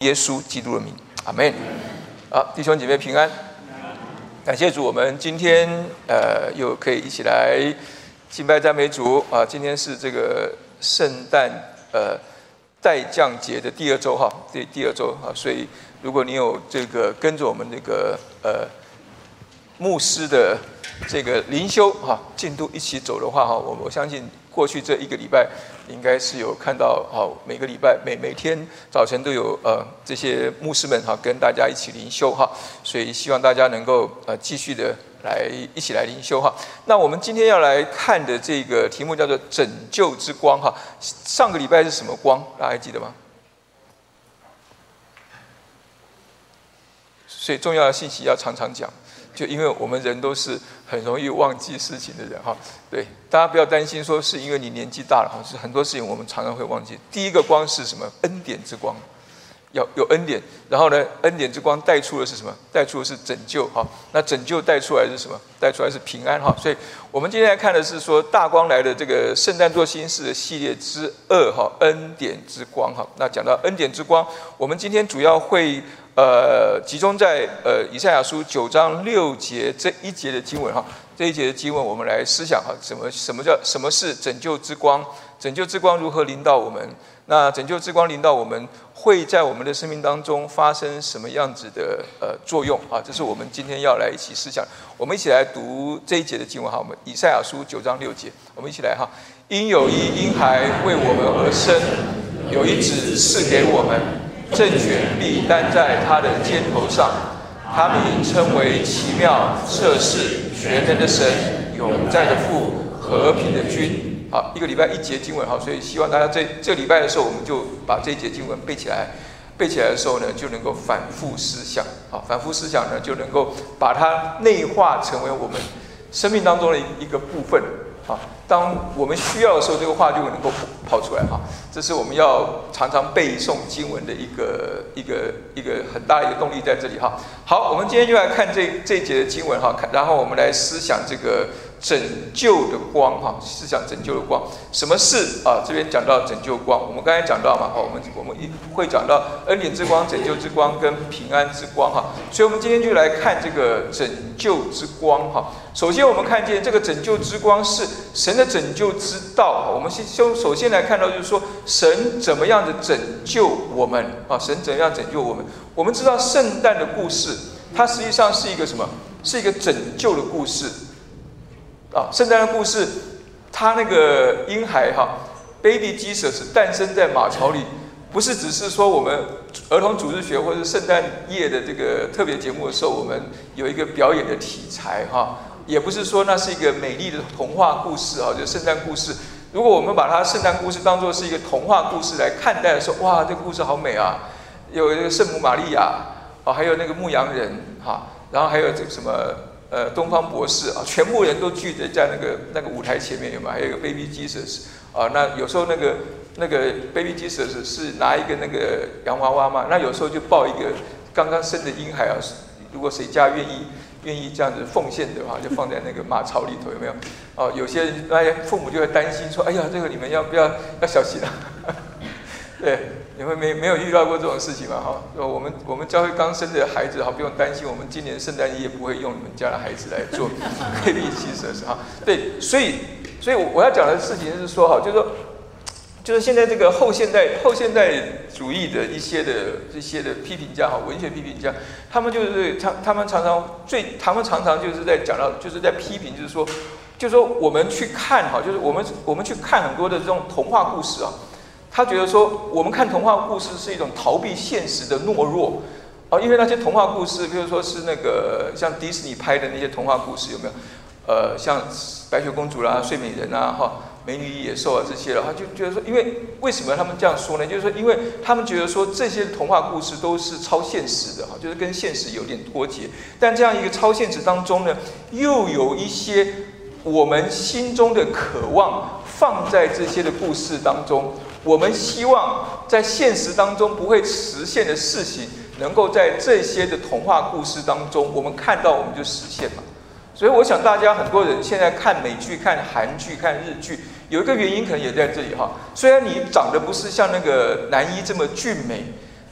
耶稣基督的名，阿门。好，弟兄姐妹平安，感谢主，我们今天呃又可以一起来敬拜赞美主啊。今天是这个圣诞呃代降节的第二周哈，第第二周啊，所以如果你有这个跟着我们这个呃牧师的这个灵修哈进度一起走的话哈，我我相信过去这一个礼拜。应该是有看到，好每个礼拜每每天早晨都有呃这些牧师们哈跟大家一起灵修哈，所以希望大家能够呃继续的来一起来灵修哈。那我们今天要来看的这个题目叫做拯救之光哈。上个礼拜是什么光？大家还记得吗？所以重要的信息要常常讲。就因为我们人都是很容易忘记事情的人哈，对，大家不要担心说是因为你年纪大了哈，是很多事情我们常常会忘记。第一个光是什么？恩典之光，要有恩典。然后呢，恩典之光带出的是什么？带出的是拯救哈。那拯救带出来是什么？带出来是平安哈。所以我们今天来看的是说大光来的这个圣诞做新事的系列之二哈，恩典之光哈。那讲到恩典之光，我们今天主要会。呃，集中在呃以赛亚书九章六节这一节的经文哈，这一节的经文我们来思想哈，什么什么叫什么是拯救之光？拯救之光如何临到我们？那拯救之光临到我们会在我们的生命当中发生什么样子的呃作用啊？这是我们今天要来一起思想。我们一起来读这一节的经文哈，我们以赛亚书九章六节，我们一起来哈。因有一婴孩为我们而生，有一子赐给我们。政权必担在他的肩头上，他被称为奇妙、测试、全能的神、永在的父、和平的君。好，一个礼拜一节经文，好，所以希望大家这这礼拜的时候，我们就把这一节经文背起来。背起来的时候呢，就能够反复思想。好，反复思想呢，就能够把它内化成为我们生命当中的一一个部分。好，当我们需要的时候，这个话就能够跑出来。哈，这是我们要常常背诵经文的一个一个一个很大的一个动力在这里。哈，好，我们今天就来看这这一节的经文。哈，看，然后我们来思想这个。拯救的光，哈，是讲拯救的光。什么是啊？这边讲到拯救光，我们刚才讲到嘛，哈，我们我们一会讲到恩典之光、拯救之光跟平安之光，哈。所以，我们今天就来看这个拯救之光，哈。首先，我们看见这个拯救之光是神的拯救之道。我们先先首先来看到，就是说神怎么样的拯救我们啊？神怎样拯救我们？我们知道圣诞的故事，它实际上是一个什么？是一个拯救的故事。啊，圣诞的故事，他那个婴孩哈，Baby Jesus 诞生在马槽里，不是只是说我们儿童组织学或者圣诞夜的这个特别节目的时候，我们有一个表演的题材哈，也不是说那是一个美丽的童话故事啊，就圣诞故事。如果我们把它圣诞故事当做是一个童话故事来看待的时候，哇，这个故事好美啊！有一个圣母玛利亚啊，还有那个牧羊人哈，然后还有这个什么？呃，东方博士啊，全部人都聚集在那个那个舞台前面，有吗？还有一个 Baby Jesus 啊，那有时候那个那个 Baby Jesus 是拿一个那个洋娃娃嘛，那有时候就抱一个刚刚生的婴孩啊。如果谁家愿意愿意这样子奉献的话，就放在那个马槽里头，有没有？哦，有些那父母就会担心说：“哎呀，这个你们要不要要小心啊？” 对。你们没没有遇到过这种事情吗？哈，我们我们教会刚生的孩子，哈，不用担心，我们今年圣诞夜不会用你们家的孩子来做黑利器设施，哈。对，所以，所以我要讲的事情是说，哈，就是说，就是现在这个后现代后现代主义的一些的这些的批评家，哈，文学批评家，他们就是他他们常常最他们常常就是在讲到，就是在批评，就是说，就是说我们去看，哈，就是我们我们去看很多的这种童话故事啊。他觉得说，我们看童话故事是一种逃避现实的懦弱，啊，因为那些童话故事，比如说是那个像迪士尼拍的那些童话故事，有没有？呃，像白雪公主啦、睡美人啊、哈、美女与野兽啊这些的，他就觉得说，因为为什么他们这样说呢？就是说，因为他们觉得说这些童话故事都是超现实的，哈，就是跟现实有点脱节。但这样一个超现实当中呢，又有一些我们心中的渴望放在这些的故事当中。我们希望在现实当中不会实现的事情，能够在这些的童话故事当中，我们看到我们就实现嘛。所以我想大家很多人现在看美剧、看韩剧、看日剧，有一个原因可能也在这里哈。虽然你长得不是像那个男一这么俊美，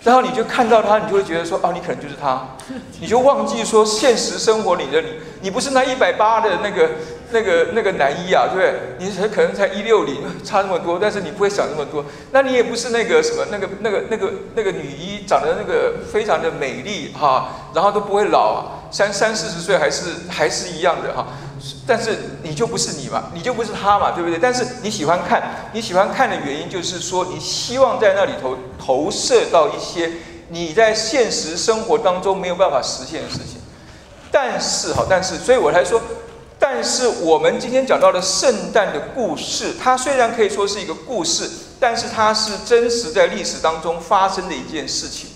然后你就看到他，你就会觉得说，哦，你可能就是他，你就忘记说现实生活里的你，你不是那一百八的那个、那个、那个男一啊，对不对？你才可能才一六零，差那么多，但是你不会想那么多。那你也不是那个什么、那个、那个、那个、那个女一，长得那个非常的美丽哈，然后都不会老，三三四十岁还是还是一样的哈。但是你就不是你嘛，你就不是他嘛，对不对？但是你喜欢看，你喜欢看的原因就是说，你希望在那里头投射到一些你在现实生活当中没有办法实现的事情。但是哈，但是，所以我才说，但是我们今天讲到的圣诞的故事，它虽然可以说是一个故事，但是它是真实在历史当中发生的一件事情。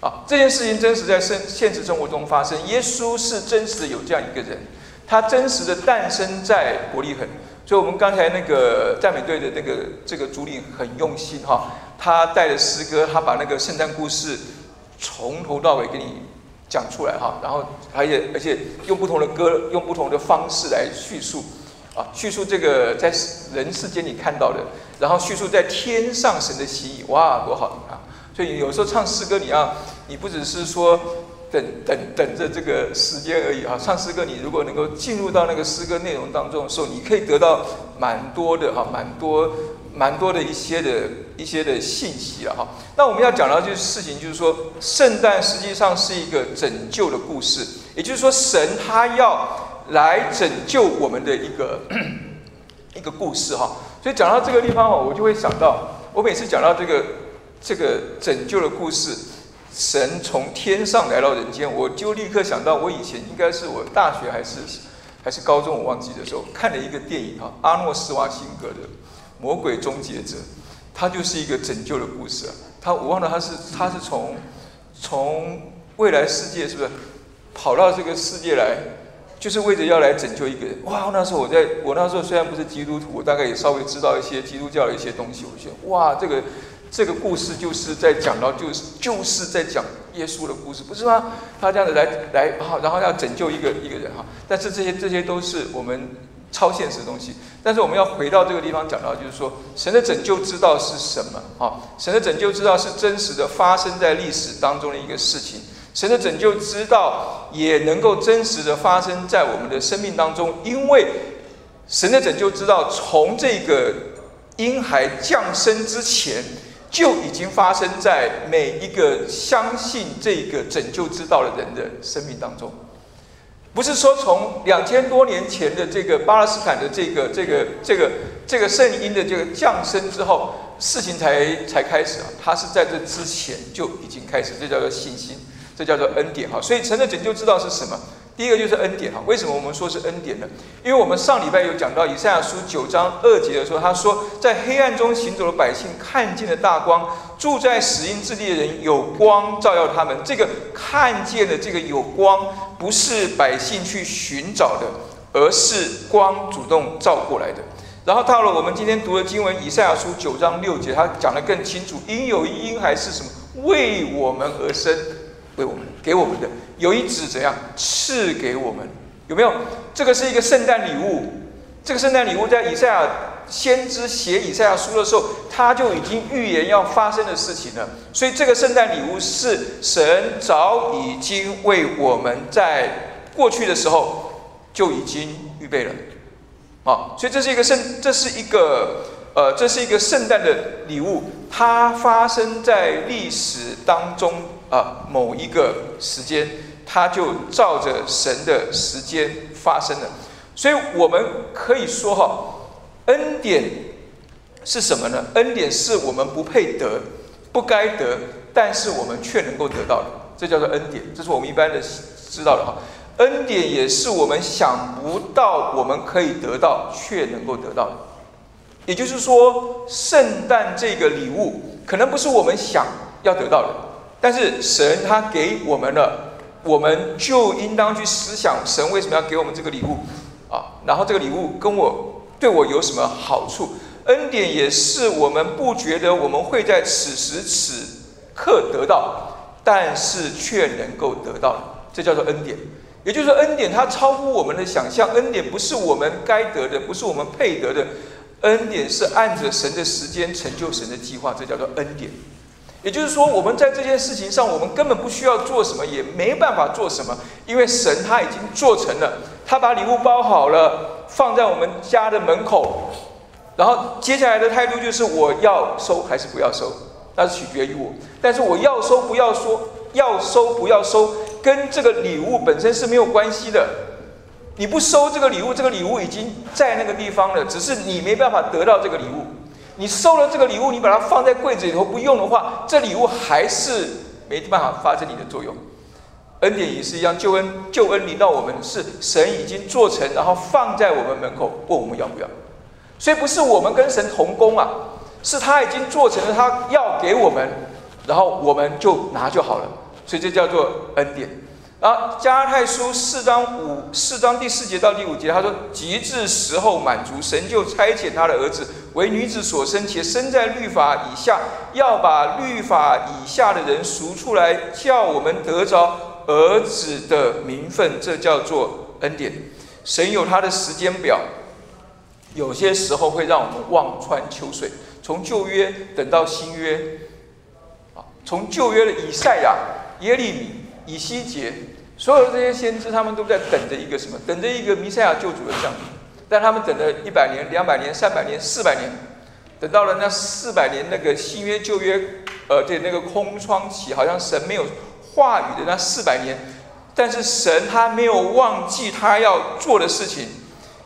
啊，这件事情真实在生现实生活中发生，耶稣是真实的有这样一个人。他真实的诞生在伯利恒，所以我们刚才那个赞美队的那个这个主领很用心哈，他带着诗歌，他把那个圣诞故事从头到尾给你讲出来哈，然后而且而且用不同的歌，用不同的方式来叙述啊，叙述这个在人世间你看到的，然后叙述在天上神的心意，哇，多好啊！所以有时候唱诗歌，你要你不只是说。等等等着这个时间而已啊！唱诗歌，你如果能够进入到那个诗歌内容当中的时候，你可以得到蛮多的哈，蛮多蛮多的一些的一些的信息了哈。那我们要讲到就是事情，就是说，圣诞实际上是一个拯救的故事，也就是说，神他要来拯救我们的一个 一个故事哈。所以讲到这个地方哦，我就会想到，我每次讲到这个这个拯救的故事。神从天上来到人间，我就立刻想到，我以前应该是我大学还是还是高中，我忘记的时候看了一个电影哈，阿诺斯瓦辛格的《魔鬼终结者》，他就是一个拯救的故事啊。他我忘了他是他是从从未来世界是不是跑到这个世界来，就是为着要来拯救一个人。哇，那时候我在我那时候虽然不是基督徒，我大概也稍微知道一些基督教的一些东西，我觉得哇，这个。这个故事就是在讲到，就是就是在讲耶稣的故事，不是吗？他这样子来来好，然后要拯救一个一个人哈。但是这些这些都是我们超现实的东西。但是我们要回到这个地方讲到，就是说神的拯救之道是什么？哈，神的拯救之道是真实的发生在历史当中的一个事情。神的拯救之道也能够真实的发生在我们的生命当中，因为神的拯救之道从这个婴孩降生之前。就已经发生在每一个相信这个拯救之道的人的生命当中，不是说从两千多年前的这个巴勒斯坦的这个这个这个这个圣婴的这个降生之后，事情才才开始啊，他是在这之前就已经开始，这叫做信心，这叫做恩典哈。所以神的拯救之道是什么？第一个就是恩典哈，为什么我们说是恩典呢？因为我们上礼拜有讲到以赛亚书九章二节的时候，他说在黑暗中行走的百姓看见了大光，住在死荫之地的人有光照耀他们。这个看见的这个有光，不是百姓去寻找的，而是光主动照过来的。然后到了我们今天读的经文以赛亚书九章六节，他讲得更清楚，因有一婴孩是什么？为我们而生，为我们给我们的。有一子怎样赐给我们？有没有？这个是一个圣诞礼物。这个圣诞礼物在以赛亚先知写以赛亚书的时候，他就已经预言要发生的事情了。所以这个圣诞礼物是神早已经为我们在过去的时候就已经预备了。啊，所以这是一个圣，这是一个呃，这是一个圣诞的礼物，它发生在历史当中啊某一个时间。它就照着神的时间发生了，所以我们可以说哈，恩典是什么呢？恩典是我们不配得、不该得，但是我们却能够得到的，这叫做恩典。这是我们一般的知道的哈。恩典也是我们想不到我们可以得到却能够得到的。也就是说，圣诞这个礼物可能不是我们想要得到的，但是神他给我们了。我们就应当去思想神为什么要给我们这个礼物啊？然后这个礼物跟我对我有什么好处？恩典也是我们不觉得我们会在此时此刻得到，但是却能够得到的，这叫做恩典。也就是说，恩典它超乎我们的想象。恩典不是我们该得的，不是我们配得的。恩典是按着神的时间成就神的计划，这叫做恩典。也就是说，我们在这件事情上，我们根本不需要做什么，也没办法做什么，因为神他已经做成了，他把礼物包好了，放在我们家的门口，然后接下来的态度就是我要收还是不要收，那是取决于我。但是我要收不要说，要收不要收，跟这个礼物本身是没有关系的。你不收这个礼物，这个礼物已经在那个地方了，只是你没办法得到这个礼物。你收了这个礼物，你把它放在柜子里头不用的话，这礼物还是没办法发生你的作用。恩典也是一样，救恩救恩临到我们是神已经做成，然后放在我们门口，问我们要不要。所以不是我们跟神同工啊，是他已经做成了，他要给我们，然后我们就拿就好了。所以这叫做恩典。啊，加太书四章五四章第四节到第五节，他说：“极致时候满足，神就差遣他的儿子为女子所生，且生在律法以下，要把律法以下的人赎出来，叫我们得着儿子的名分。这叫做恩典。神有他的时间表，有些时候会让我们望穿秋水，从旧约等到新约，啊，从旧约的以赛亚、耶利米、以西结。”所有这些先知，他们都在等着一个什么？等着一个弥赛亚救主的降临。但他们等了一百年、两百年、三百年、四百年，等到了那四百年那个新约旧约，呃，对那个空窗期，好像神没有话语的那四百年。但是神他没有忘记他要做的事情，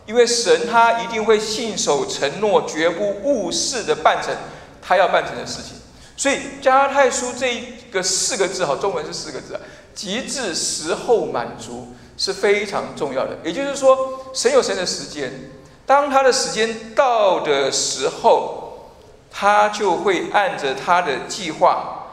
因为神他一定会信守承诺，绝不误事的办成他要办成的事情。所以加拉太书这一个四个字，哈，中文是四个字啊。极致时候满足是非常重要的，也就是说，神有神的时间，当他的时间到的时候，他就会按着他的计划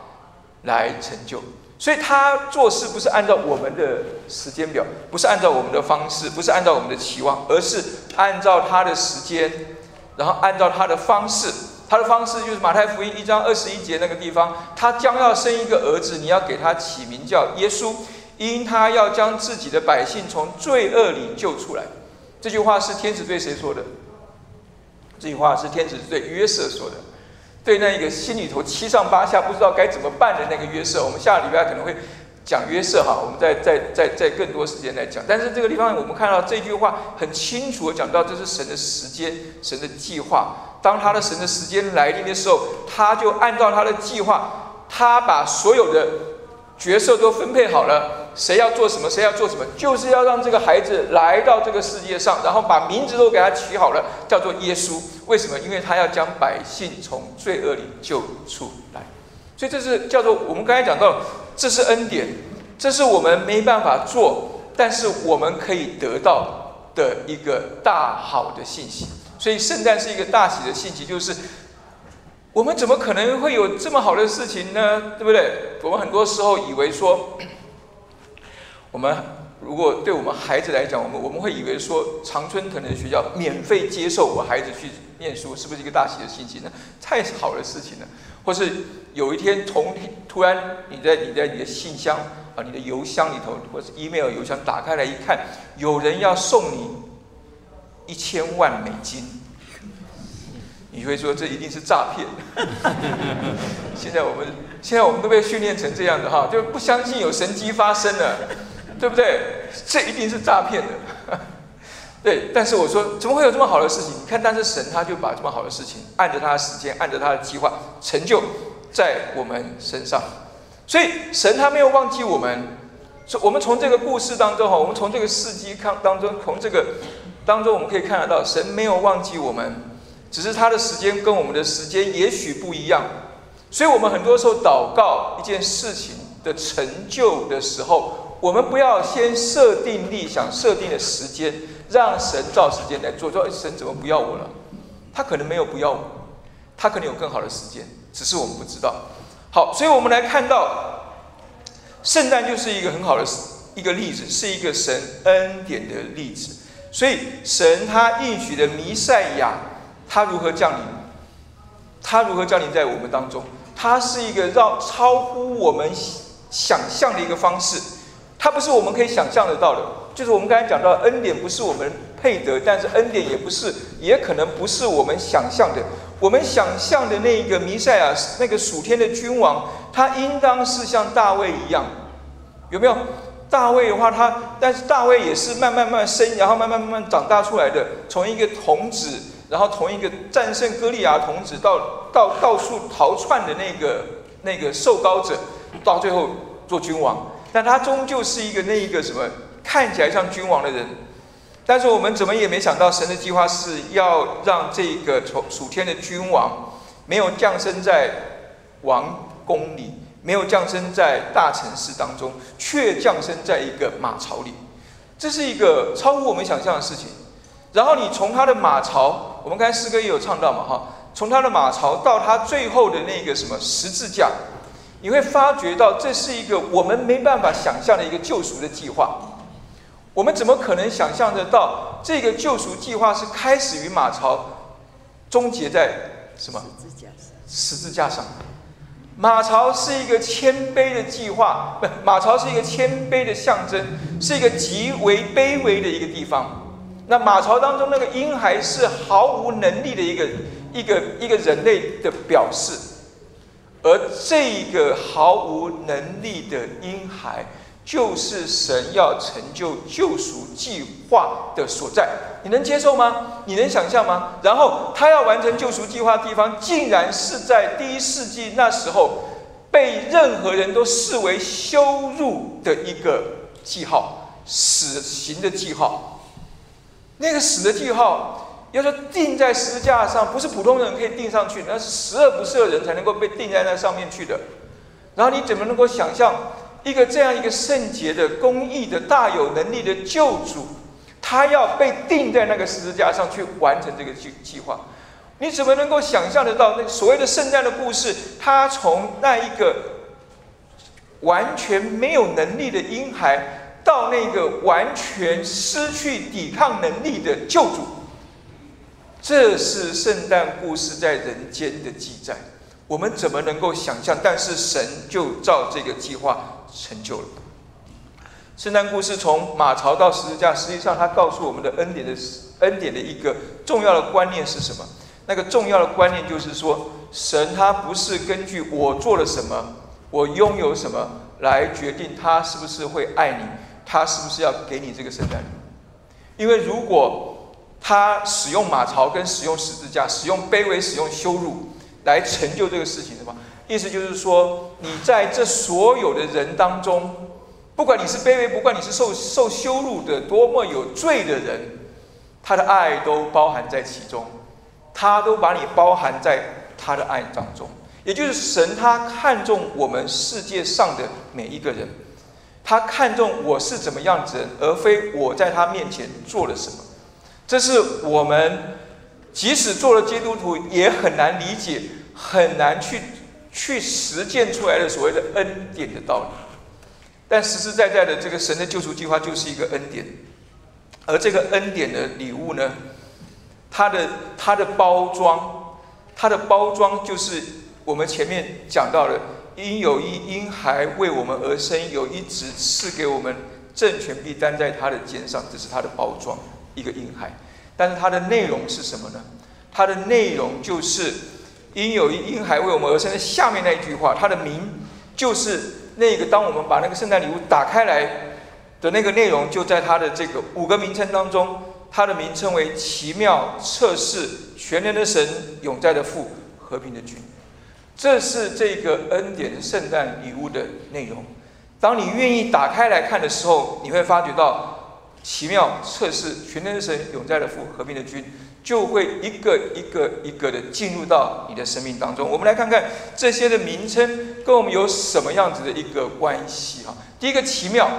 来成就。所以，他做事不是按照我们的时间表，不是按照我们的方式，不是按照我们的期望，而是按照他的时间，然后按照他的方式。他的方式就是马太福音一章二十一节那个地方，他将要生一个儿子，你要给他起名叫耶稣，因他要将自己的百姓从罪恶里救出来。这句话是天使对谁说的？这句话是天使对约瑟说的，对那一个心里头七上八下不知道该怎么办的那个约瑟。我们下个礼拜可能会讲约瑟哈，我们再再再再更多时间来讲。但是这个地方我们看到这句话很清楚的讲到，这是神的时间，神的计划。当他的神的时间来临的时候，他就按照他的计划，他把所有的角色都分配好了，谁要做什么，谁要做什么，就是要让这个孩子来到这个世界上，然后把名字都给他取好了，叫做耶稣。为什么？因为他要将百姓从罪恶里救出来。所以这是叫做我们刚才讲到，这是恩典，这是我们没办法做，但是我们可以得到的一个大好的信息。所以圣诞是一个大喜的信息，就是我们怎么可能会有这么好的事情呢？对不对？我们很多时候以为说，我们如果对我们孩子来讲，我们我们会以为说，常春藤的学校免费接受我孩子去念书，是不是一个大喜的信息呢？太好的事情了。或是有一天从突然你在你在你的信箱啊，你的邮箱里头，或是 email 邮箱打开来一看，有人要送你。一千万美金，你会说这一定是诈骗？现在我们现在我们都被训练成这样的哈，就不相信有神迹发生了，对不对？这一定是诈骗的。对，但是我说怎么会有这么好的事情？你看，但是神他就把这么好的事情按着他的时间，按着他的计划成就在我们身上。所以神他没有忘记我们。所我们从这个故事当中哈，我们从这个事迹看当中，从这个。当中我们可以看得到，神没有忘记我们，只是他的时间跟我们的时间也许不一样，所以我们很多时候祷告一件事情的成就的时候，我们不要先设定立想、设定的时间，让神照时间来做。说神怎么不要我了？他可能没有不要我，他可能有更好的时间，只是我们不知道。好，所以我们来看到，圣诞就是一个很好的一个例子，是一个神恩典的例子。所以，神他应许的弥赛亚，他如何降临？他如何降临在我们当中？他是一个让超乎我们想象的一个方式，他不是我们可以想象得到的。就是我们刚才讲到，恩典不是我们配得，但是恩典也不是，也可能不是我们想象的。我们想象的那个弥赛亚，那个属天的君王，他应当是像大卫一样，有没有？大卫的话，他但是大卫也是慢慢慢慢生，然后慢慢慢慢长大出来的，从一个童子，然后从一个战胜歌利亚童子，到到到处逃窜的那个那个受高者，到最后做君王。但他终究是一个那一个什么看起来像君王的人，但是我们怎么也没想到，神的计划是要让这个从属天的君王没有降生在王宫里，没有降生在大城市当中，却降生在一个马槽里，这是一个超乎我们想象的事情。然后你从他的马槽，我们刚才诗歌也有唱到嘛，哈，从他的马槽到他最后的那个什么十字架。你会发觉到，这是一个我们没办法想象的一个救赎的计划。我们怎么可能想象得到这个救赎计划是开始于马槽，终结在什么？十字架上。马槽是一个谦卑的计划，不，马槽是一个谦卑的象征，是一个极为卑微的一个地方。那马槽当中那个婴孩是毫无能力的一个一个一个人类的表示。而这个毫无能力的婴孩，就是神要成就救赎计划的所在。你能接受吗？你能想象吗？然后他要完成救赎计划的地方，竟然是在第一世纪那时候，被任何人都视为羞辱的一个记号，死刑的记号。那个死的记号。要说钉在十字架上，不是普通人可以钉上去，那是十恶不赦的人才能够被钉在那上面去的。然后你怎么能够想象一个这样一个圣洁的、公义的、大有能力的救主，他要被钉在那个十字架上去完成这个计计划？你怎么能够想象得到那所谓的圣诞的故事？他从那一个完全没有能力的婴孩，到那个完全失去抵抗能力的救主。这是圣诞故事在人间的记载，我们怎么能够想象？但是神就照这个计划成就了。圣诞故事从马槽到十字架，实际上它告诉我们的恩典的恩典的一个重要的观念是什么？那个重要的观念就是说，神他不是根据我做了什么，我拥有什么来决定他是不是会爱你，他是不是要给你这个圣诞礼物？因为如果他使用马槽跟使用十字架，使用卑微、使用羞辱来成就这个事情的话，意思就是说，你在这所有的人当中，不管你是卑微，不管你是受受羞辱的多么有罪的人，他的爱都包含在其中，他都把你包含在他的爱当中。也就是神，他看重我们世界上的每一个人，他看重我是怎么样子，而非我在他面前做了什么。这是我们即使做了基督徒也很难理解、很难去去实践出来的所谓的恩典的道理。但实实在在的，这个神的救赎计划就是一个恩典，而这个恩典的礼物呢，它的它的包装，它的包装就是我们前面讲到的：因有一婴孩为我们而生，有一子赐给我们，政权必担在他的肩上。这是他的包装。一个婴孩，但是它的内容是什么呢？它的内容就是因有一婴孩为我们而生的。下面那一句话，它的名就是那个。当我们把那个圣诞礼物打开来的那个内容，就在它的这个五个名称当中。它的名称为奇妙测试全能的神永在的父和平的君。这是这个恩典的圣诞礼物的内容。当你愿意打开来看的时候，你会发觉到。奇妙测试全能的神永在的父和平的君，就会一个一个一个的进入到你的生命当中。我们来看看这些的名称跟我们有什么样子的一个关系哈。第一个奇妙，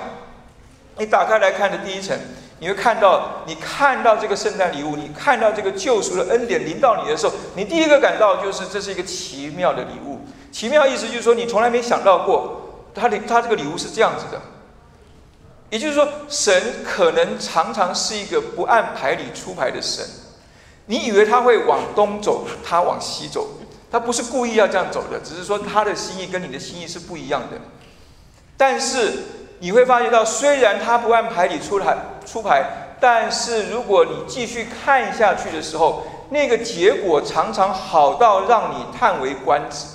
你打开来看的第一层，你会看到，你看到这个圣诞礼物，你看到这个救赎的恩典临到你的时候，你第一个感到就是这是一个奇妙的礼物。奇妙意思就是说，你从来没想到过，他的他这个礼物是这样子的。也就是说，神可能常常是一个不按牌理出牌的神。你以为他会往东走，他往西走，他不是故意要这样走的，只是说他的心意跟你的心意是不一样的。但是你会发觉到，虽然他不按牌理出牌出牌，但是如果你继续看下去的时候，那个结果常常好到让你叹为观止。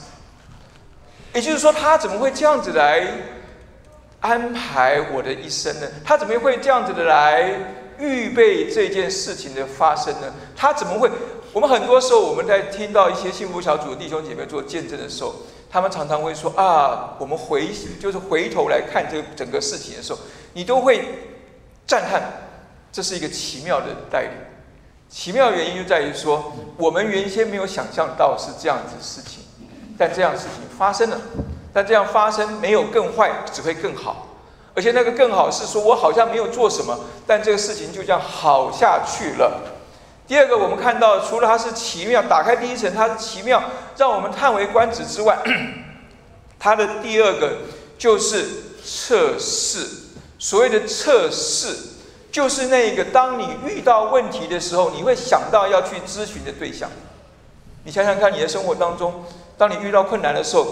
也就是说，他怎么会这样子来安排我的一生呢？他怎么会这样子的来预备这件事情的发生呢？他怎么会？我们很多时候我们在听到一些幸福小组的弟兄姐妹做见证的时候，他们常常会说啊，我们回就是回头来看这整个事情的时候，你都会赞叹，这是一个奇妙的带领。奇妙原因就在于说，我们原先没有想象到是这样子事情，但这样事情发生了。但这样发生没有更坏，只会更好。而且那个更好是说我好像没有做什么，但这个事情就这样好下去了。第二个，我们看到除了它是奇妙，打开第一层它是奇妙，让我们叹为观止之外，它的第二个就是测试。所谓的测试。就是那个，当你遇到问题的时候，你会想到要去咨询的对象。你想想看，你的生活当中，当你遇到困难的时候，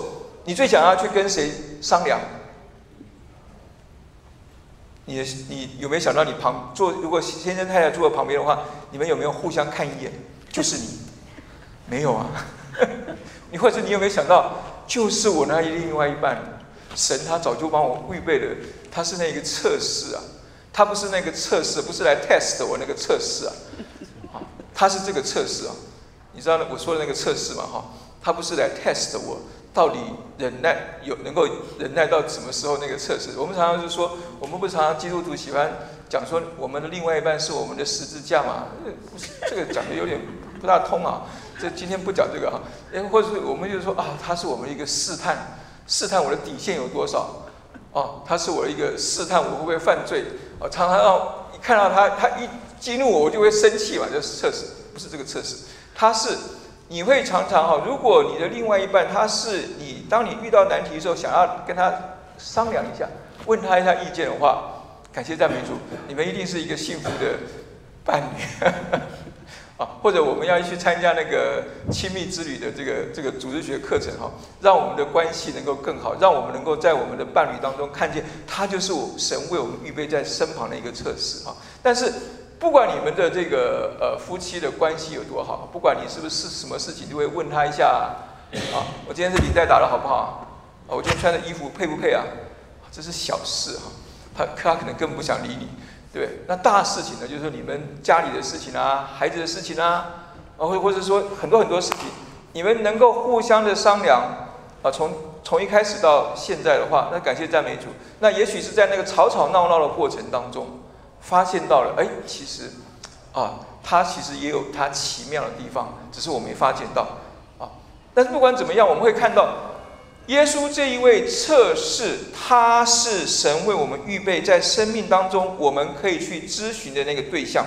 你最想要去跟谁商量？你你有没有想到，你旁坐，如果先生太太坐在旁边的话，你们有没有互相看一眼？就是你，没有啊？你或者你有没有想到，就是我那另外一半，神他早就帮我预备的，他是那个测试啊。他不是那个测试，不是来 test 我那个测试啊，啊，他是这个测试啊，你知道我说的那个测试嘛哈，他不是来 test 我到底忍耐有能够忍耐到什么时候那个测试。我们常常是说，我们不常常基督徒喜欢讲说我们的另外一半是我们的十字架嘛？这个讲的有点不大通啊。这今天不讲这个哈，哎，或者是我们就是说啊，他是我们一个试探，试探我的底线有多少。哦，他是我一个试探我会不会犯罪，哦，常常让一看到他，他一激怒我，我就会生气嘛，就是测试，不是这个测试，他是你会常常哈，如果你的另外一半他是你，当你遇到难题的时候，想要跟他商量一下，问他一下意见的话，感谢赞美主，你们一定是一个幸福的伴侣。啊，或者我们要去参加那个亲密之旅的这个这个组织学课程哈，让我们的关系能够更好，让我们能够在我们的伴侣当中看见他就是我神为我们预备在身旁的一个测试哈。但是不管你们的这个呃夫妻的关系有多好，不管你是不是什么事情，就会问他一下啊，我今天是领带打的好不好？啊，我今天穿的衣服配不配啊？这是小事哈，他他可能更不想理你。对，那大事情呢，就是说你们家里的事情啊，孩子的事情啊，啊，或或者说很多很多事情，你们能够互相的商量啊，从从一开始到现在的话，那感谢赞美主。那也许是在那个吵吵闹闹的过程当中，发现到了，哎，其实啊，他其实也有他奇妙的地方，只是我没发现到啊。但是不管怎么样，我们会看到。耶稣这一位测试，他是神为我们预备在生命当中我们可以去咨询的那个对象，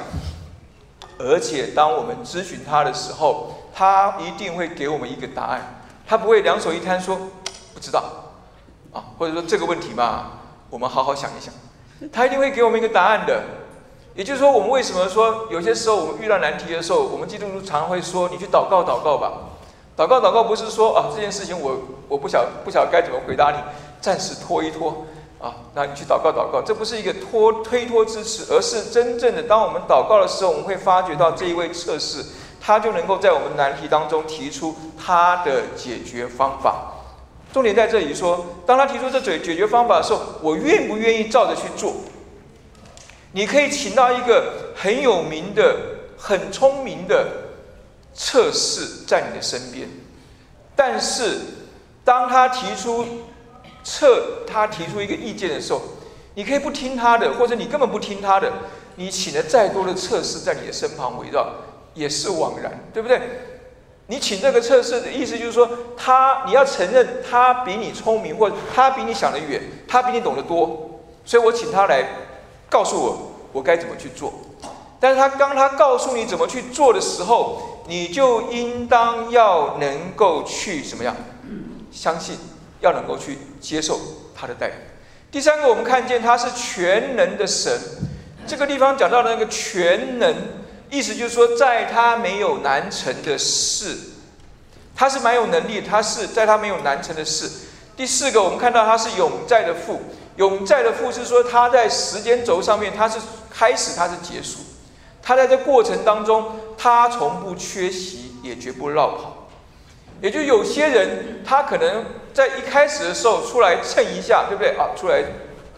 而且当我们咨询他的时候，他一定会给我们一个答案，他不会两手一摊说不知道啊，或者说这个问题嘛，我们好好想一想，他一定会给我们一个答案的。也就是说，我们为什么说有些时候我们遇到难题的时候，我们基督徒常会说你去祷告祷告吧。祷告祷告不是说啊这件事情我我不晓不晓该怎么回答你，暂时拖一拖啊，那你去祷告祷告，这不是一个拖推脱之词，而是真正的当我们祷告的时候，我们会发觉到这一位测试，他就能够在我们难题当中提出他的解决方法。重点在这里说，当他提出这解解决方法的时候，我愿不愿意照着去做？你可以请到一个很有名的、很聪明的。测试在你的身边，但是当他提出测，他提出一个意见的时候，你可以不听他的，或者你根本不听他的，你请了再多的测试在你的身旁围绕，也是枉然，对不对？你请这个测试的意思就是说，他你要承认他比你聪明，或者他比你想得远，他比你懂得多，所以我请他来告诉我，我该怎么去做。但是他当他告诉你怎么去做的时候，你就应当要能够去什么样？相信，要能够去接受他的带领。第三个，我们看见他是全能的神。这个地方讲到的那个全能，意思就是说，在他没有难成的事，他是蛮有能力。他是在他没有难成的事。第四个，我们看到他是永在的父。永在的父是说他在时间轴上面，他是开始，他是结束。他在这过程当中，他从不缺席，也绝不绕跑。也就有些人，他可能在一开始的时候出来蹭一下，对不对啊？出来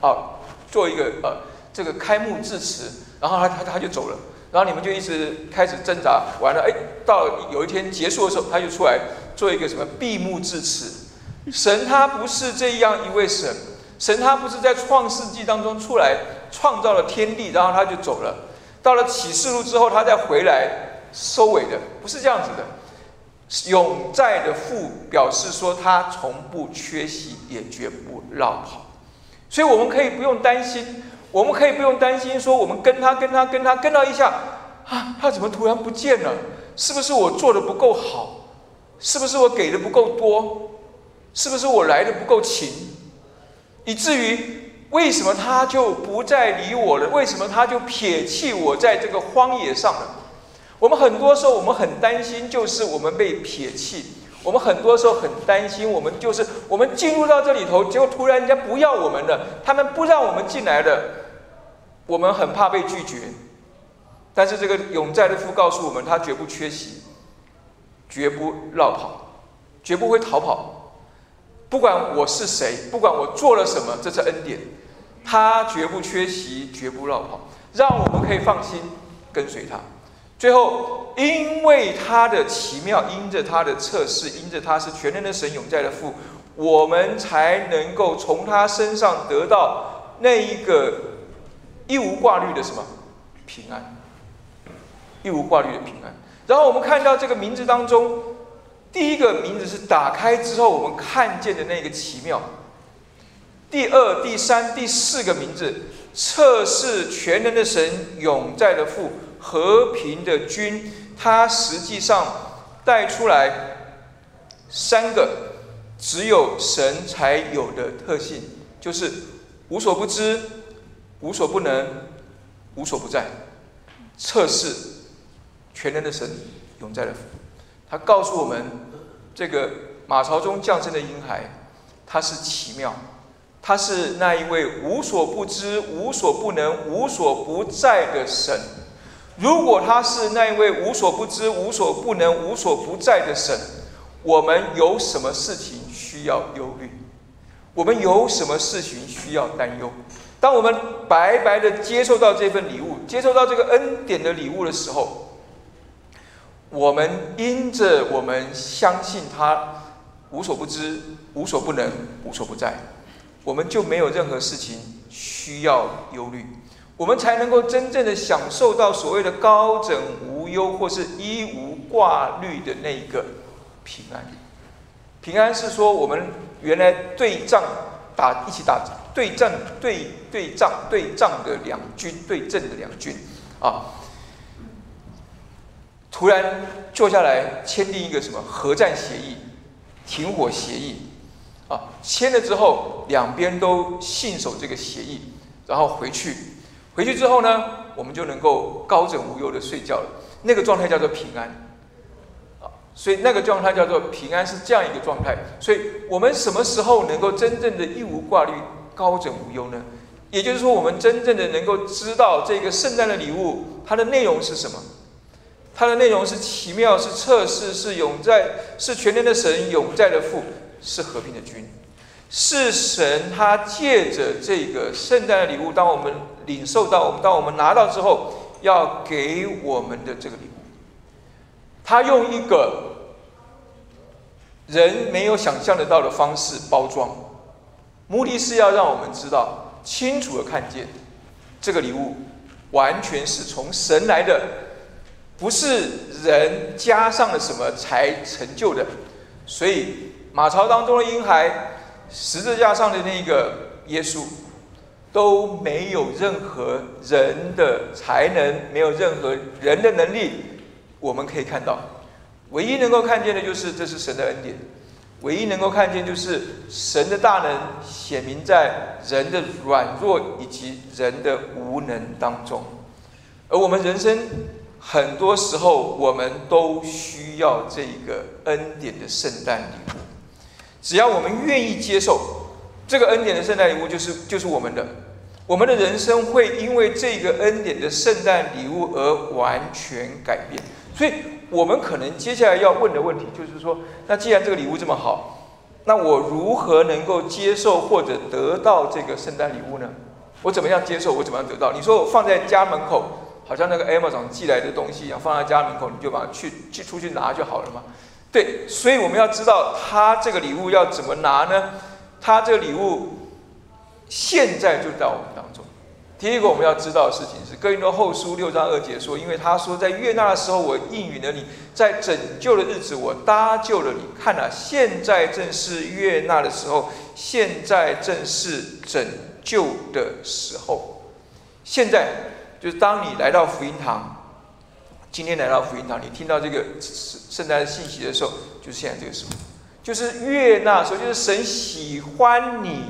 啊，做一个呃这个开幕致辞，然后他他他就走了，然后你们就一直开始挣扎，完了哎，到有一天结束的时候，他就出来做一个什么闭幕致辞。神他不是这样一位神，神他不是在创世纪当中出来创造了天地，然后他就走了。到了启示录之后，他再回来收尾的，不是这样子的。永在的父表示说，他从不缺席，也绝不绕跑，所以我们可以不用担心，我们可以不用担心说，我们跟他跟他跟他跟到一下，啊，他怎么突然不见了？是不是我做的不够好？是不是我给的不够多？是不是我来的不够勤？以至于为什么他就不再理我了？为什么他就撇弃我在这个荒野上了？我们很多时候，我们很担心，就是我们被撇弃。我们很多时候很担心，我们就是我们进入到这里头，结果突然人家不要我们了，他们不让我们进来了，我们很怕被拒绝。但是这个永在的父告诉我们，他绝不缺席，绝不绕跑，绝不会逃跑。不管我是谁，不管我做了什么，这是恩典，他绝不缺席，绝不绕跑，让我们可以放心跟随他。最后，因为他的奇妙，因着他的测试，因着他是全能的神永在的父，我们才能够从他身上得到那一个一无挂虑的什么平安，一无挂虑的平安。然后我们看到这个名字当中，第一个名字是打开之后我们看见的那个奇妙。第二、第三、第四个名字，测试全能的神永在的父。和平的君，它实际上带出来三个只有神才有的特性，就是无所不知、无所不能、无所不在。测试全能的神永在的，他告诉我们，这个马槽中降生的婴孩，他是奇妙，他是那一位无所不知、无所不能、无所不在的神。如果他是那一位无所不知、无所不能、无所不在的神，我们有什么事情需要忧虑？我们有什么事情需要担忧？当我们白白的接受到这份礼物，接受到这个恩典的礼物的时候，我们因着我们相信他无所不知、无所不能、无所不在，我们就没有任何事情需要忧虑。我们才能够真正的享受到所谓的高枕无忧或是一无挂虑的那个平安。平安是说，我们原来对仗打一起打对战对对仗对仗的两军对阵的两军啊，突然坐下来签订一个什么核战协议、停火协议啊，签了之后两边都信守这个协议，然后回去。回去之后呢，我们就能够高枕无忧的睡觉了。那个状态叫做平安，所以那个状态叫做平安是这样一个状态。所以我们什么时候能够真正的一无挂虑、高枕无忧呢？也就是说，我们真正的能够知道这个圣诞的礼物它的内容是什么？它的内容是奇妙，是测试，是永在，是全能的神永在的父，是和平的君。是神，他借着这个圣诞的礼物，当我们领受到，我们当我们拿到之后，要给我们的这个礼物，他用一个人没有想象得到的方式包装，目的是要让我们知道，清楚的看见这个礼物完全是从神来的，不是人加上了什么才成就的。所以马槽当中的婴孩。十字架上的那个耶稣，都没有任何人的才能，没有任何人的能力，我们可以看到，唯一能够看见的就是这是神的恩典，唯一能够看见就是神的大能显明在人的软弱以及人的无能当中，而我们人生很多时候，我们都需要这个恩典的圣诞礼物。只要我们愿意接受这个恩典的圣诞礼物，就是就是我们的。我们的人生会因为这个恩典的圣诞礼物而完全改变。所以，我们可能接下来要问的问题就是说：那既然这个礼物这么好，那我如何能够接受或者得到这个圣诞礼物呢？我怎么样接受？我怎么样得到？你说我放在家门口，好像那个 Amazon 寄来的东西一样，放在家门口，你就把它去去出去拿就好了嘛？对，所以我们要知道，他这个礼物要怎么拿呢？他这个礼物现在就在我们当中。第一个我们要知道的事情是，《哥林多后书》六章二节说：“因为他说，在悦纳的时候，我应允了你；在拯救的日子，我搭救了你。看啊，现在正是悦纳的时候，现在正是拯救的时候。现在就是当你来到福音堂，今天来到福音堂，你听到这个圣圣诞的信息的时候，就是现在这个时候，就是悦纳的时候，就是神喜欢你。”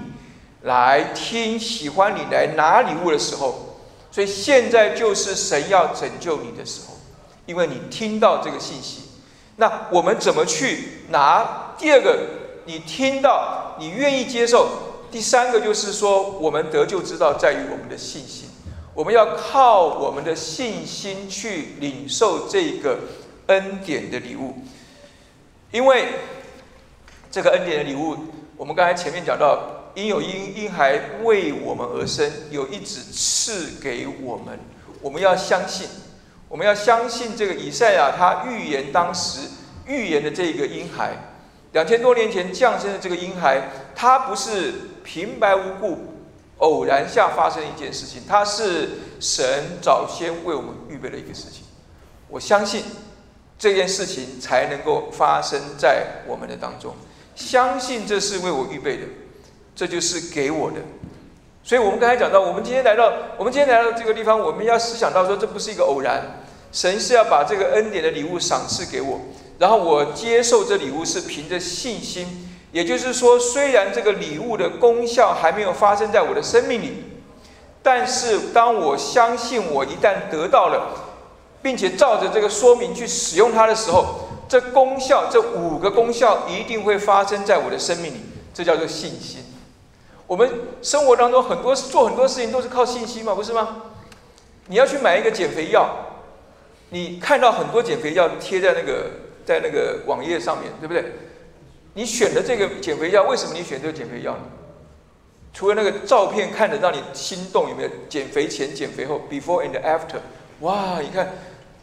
来听，喜欢你来拿礼物的时候，所以现在就是神要拯救你的时候，因为你听到这个信息。那我们怎么去拿？第二个，你听到，你愿意接受。第三个就是说，我们得救之道在于我们的信心，我们要靠我们的信心去领受这个恩典的礼物，因为这个恩典的礼物，我们刚才前面讲到。因有婴婴孩为我们而生，有一子赐给我们。我们要相信，我们要相信这个以赛亚他预言当时预言的这个婴孩，两千多年前降生的这个婴孩，他不是平白无故、偶然下发生一件事情，他是神早先为我们预备的一个事情。我相信这件事情才能够发生在我们的当中，相信这是为我预备的。这就是给我的，所以我们刚才讲到，我们今天来到，我们今天来到这个地方，我们要思想到说，这不是一个偶然，神是要把这个恩典的礼物赏赐给我，然后我接受这礼物是凭着信心，也就是说，虽然这个礼物的功效还没有发生在我的生命里，但是当我相信我一旦得到了，并且照着这个说明去使用它的时候，这功效这五个功效一定会发生在我的生命里，这叫做信心。我们生活当中很多做很多事情都是靠信心嘛，不是吗？你要去买一个减肥药，你看到很多减肥药贴在那个在那个网页上面对不对？你选的这个减肥药，为什么你选这个减肥药呢？除了那个照片看着让你心动，有没有？减肥前、减肥后，before and after，哇，你看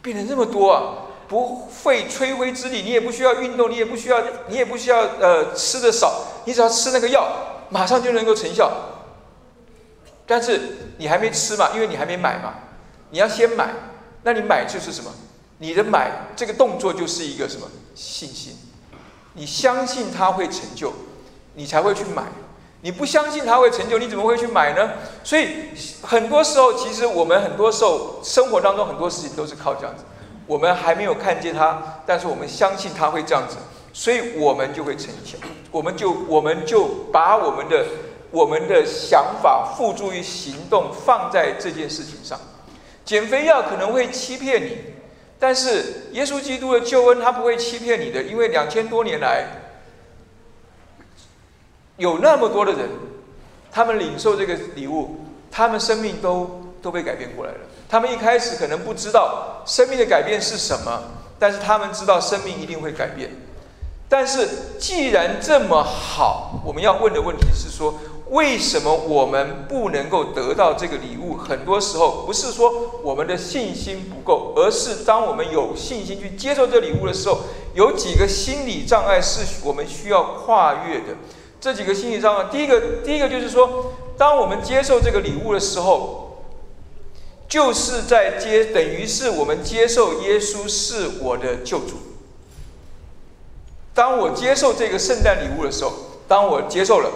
变得这么多啊！不费吹灰之力，你也不需要运动，你也不需要，你也不需要呃吃的少，你只要吃那个药。马上就能够成效，但是你还没吃嘛，因为你还没买嘛，你要先买。那你买就是什么？你的买这个动作就是一个什么信心？你相信它会成就，你才会去买。你不相信它会成就，你怎么会去买呢？所以很多时候，其实我们很多时候生活当中很多事情都是靠这样子。我们还没有看见它，但是我们相信它会这样子。所以我们就会成效，我们就我们就把我们的我们的想法付诸于行动，放在这件事情上。减肥药可能会欺骗你，但是耶稣基督的救恩他不会欺骗你的，因为两千多年来有那么多的人，他们领受这个礼物，他们生命都都被改变过来了。他们一开始可能不知道生命的改变是什么，但是他们知道生命一定会改变。但是，既然这么好，我们要问的问题是说，为什么我们不能够得到这个礼物？很多时候不是说我们的信心不够，而是当我们有信心去接受这礼物的时候，有几个心理障碍是我们需要跨越的。这几个心理障碍，第一个，第一个就是说，当我们接受这个礼物的时候，就是在接，等于是我们接受耶稣是我的救主。当我接受这个圣诞礼物的时候，当我接受了，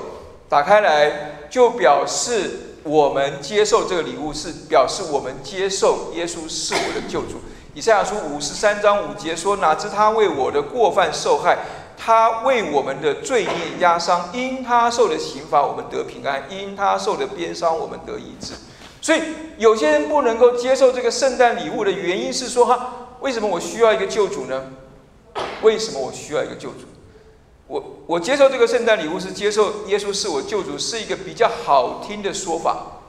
打开来就表示我们接受这个礼物是表示我们接受耶稣是我的救主。以赛亚书五十三章五节说：“哪知他为我的过犯受害，他为我们的罪孽压伤，因他受的刑罚，我们得平安；因他受的鞭伤，我们得医治。”所以有些人不能够接受这个圣诞礼物的原因是说：“哈，为什么我需要一个救主呢？”为什么我需要一个救主？我我接受这个圣诞礼物是接受耶稣是我救主，是一个比较好听的说法。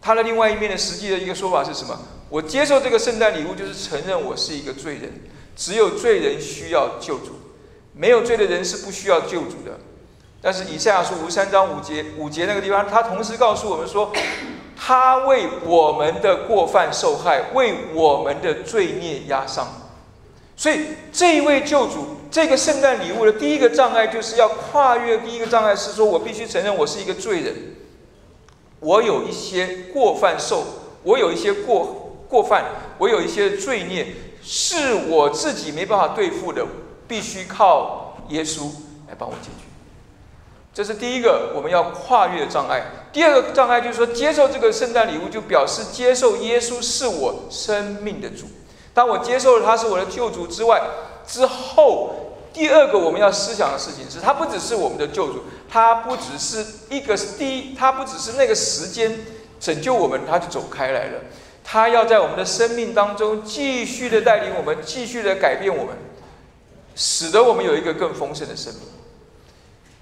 它的另外一面的实际的一个说法是什么？我接受这个圣诞礼物，就是承认我是一个罪人，只有罪人需要救主，没有罪的人是不需要救主的。但是以赛亚书五三章五节五节那个地方，他同时告诉我们说，他为我们的过犯受害，为我们的罪孽压伤。所以这一位救主，这个圣诞礼物的第一个障碍，就是要跨越第一个障碍，是说我必须承认我是一个罪人，我有一些过犯受，我有一些过过犯，我有一些罪孽，是我自己没办法对付的，必须靠耶稣来帮我解决。这是第一个我们要跨越的障碍。第二个障碍就是说，接受这个圣诞礼物，就表示接受耶稣是我生命的主。当我接受了他是我的救主之外，之后第二个我们要思想的事情是，他不只是我们的救主，他不只是一个第一，他不只是那个时间拯救我们，他就走开来了。他要在我们的生命当中继续的带领我们，继续的改变我们，使得我们有一个更丰盛的生命。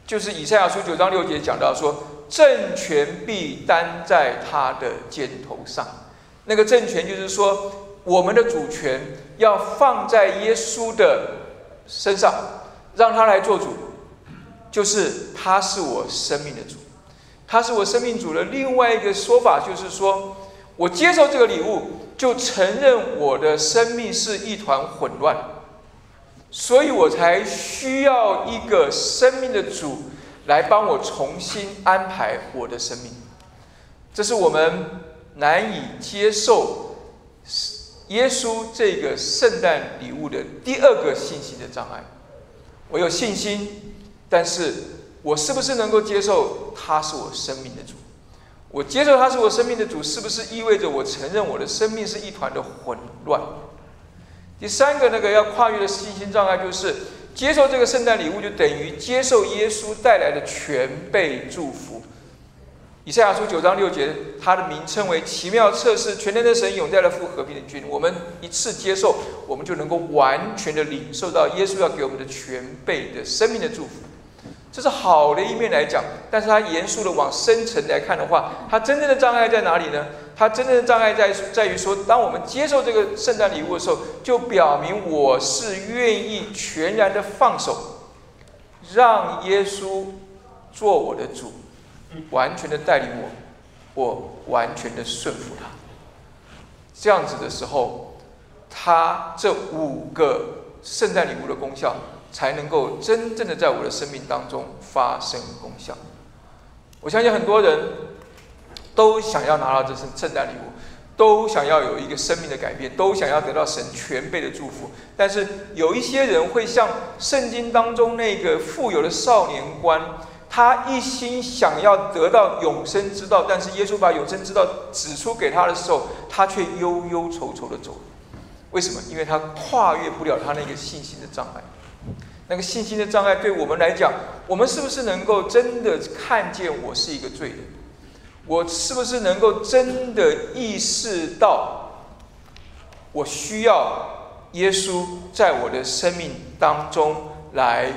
就是以赛亚书九章六节讲到说，政权必担在他的肩头上。那个政权就是说，我们的主权要放在耶稣的身上，让他来做主。就是他是我生命的主，他是我生命主的另外一个说法，就是说我接受这个礼物，就承认我的生命是一团混乱。所以我才需要一个生命的主来帮我重新安排我的生命。这是我们难以接受耶稣这个圣诞礼物的第二个信心的障碍。我有信心，但是我是不是能够接受他是我生命的主？我接受他是我生命的主，是不是意味着我承认我的生命是一团的混乱？第三个那个要跨越的信心障碍，就是接受这个圣诞礼物，就等于接受耶稣带来的全备祝福。以赛亚书九章六节，它的名称为奇妙测试，全能的神永在了复和平的君。我们一次接受，我们就能够完全的领受到耶稣要给我们的全备的生命的祝福。这是好的一面来讲，但是它严肃的往深层来看的话，它真正的障碍在哪里呢？它真正的障碍在在于说，当我们接受这个圣诞礼物的时候，就表明我是愿意全然的放手，让耶稣做我的主，完全的带领我，我完全的顺服他。这样子的时候，他这五个圣诞礼物的功效。才能够真正的在我的生命当中发生功效。我相信很多人都想要拿到这圣圣诞礼物，都想要有一个生命的改变，都想要得到神全备的祝福。但是有一些人会像圣经当中那个富有的少年官，他一心想要得到永生之道，但是耶稣把永生之道指出给他的时候，他却忧忧愁愁的走。为什么？因为他跨越不了他那个信心的障碍。那个信心的障碍，对我们来讲，我们是不是能够真的看见我是一个罪人？我是不是能够真的意识到，我需要耶稣在我的生命当中来，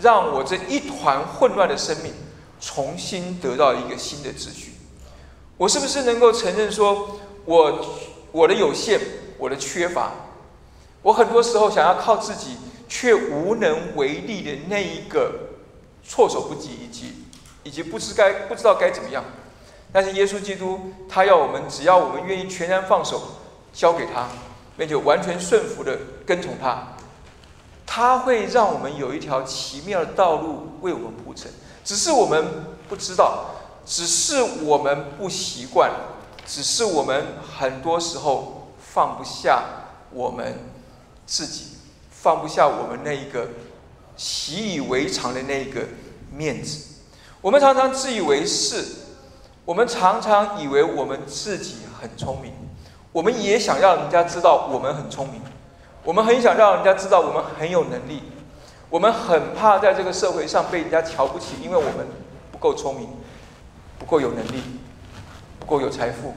让我这一团混乱的生命重新得到一个新的秩序？我是不是能够承认说，我我的有限，我的缺乏，我很多时候想要靠自己。却无能为力的那一个措手不及，以及以及不知该不知道该怎么样。但是耶稣基督他要我们，只要我们愿意全然放手交给他，并且完全顺服的跟从他，他会让我们有一条奇妙的道路为我们铺成。只是我们不知道，只是我们不习惯，只是我们很多时候放不下我们自己。放不下我们那一个习以为常的那个面子，我们常常自以为是，我们常常以为我们自己很聪明，我们也想让人家知道我们很聪明，我们很想让人家知道我们很有能力，我们很怕在这个社会上被人家瞧不起，因为我们不够聪明，不够有能力，不够有财富。